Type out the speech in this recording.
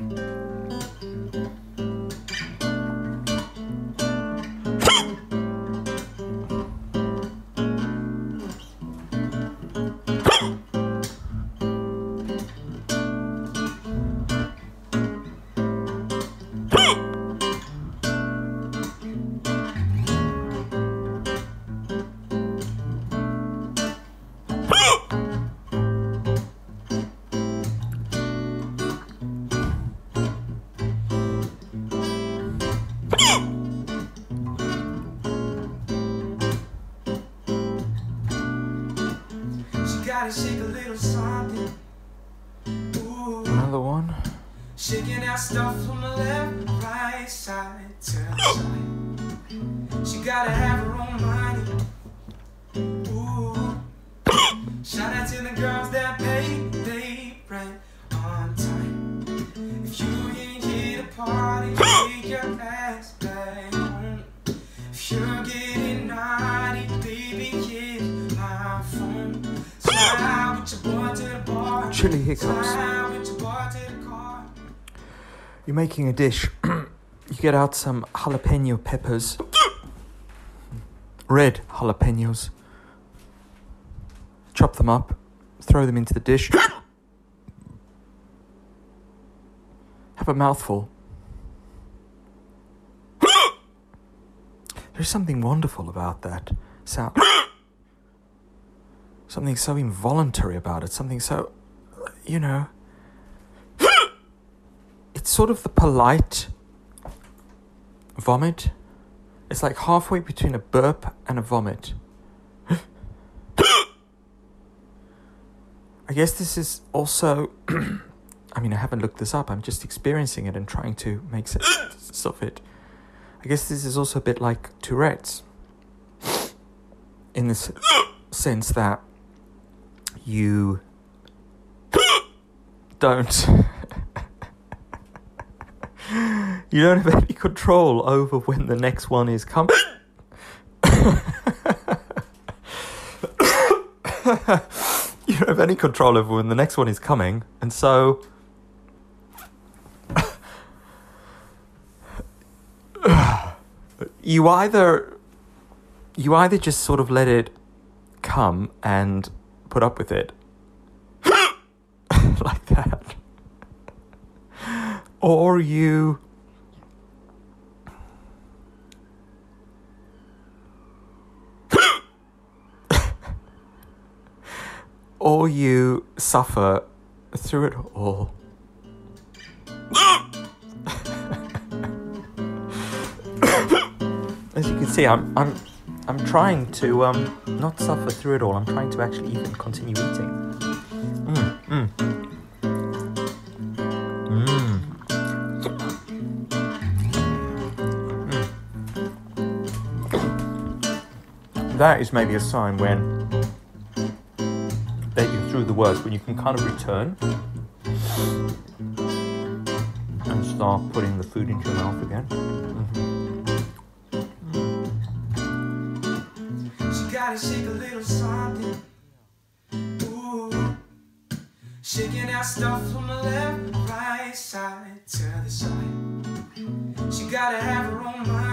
She gotta shake a little something. Ooh. Another one. Shaking out stuff from the left right side to the side. She gotta have her own money. Ooh. Shout out to the girls that pay they rent on time. If you ain't here to party, Chili hiccups. You're making a dish. you get out some jalapeno peppers. Red jalapenos. Chop them up. Throw them into the dish. Have a mouthful. There's something wonderful about that sound. Something so involuntary about it. Something so, you know. It's sort of the polite vomit. It's like halfway between a burp and a vomit. I guess this is also. I mean, I haven't looked this up. I'm just experiencing it and trying to make sense of it. I guess this is also a bit like Tourette's. In the sense that you don't. you don't have any control over when the next one is coming. you don't have any control over when the next one is coming, and so. you either you either just sort of let it come and put up with it that. Or you or you suffer through it all. As you can see i'm i'm i'm trying to um not suffer through it all. I'm trying to actually even continue eating. Mm, mm. That is maybe a sign when that you're through the worst, when you can kind of return and start putting the food into your mouth again. Mm-hmm. She gotta shake a little something. Ooh. Shaking stuff from the left right side to the side. She gotta have her own mind.